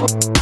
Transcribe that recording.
off.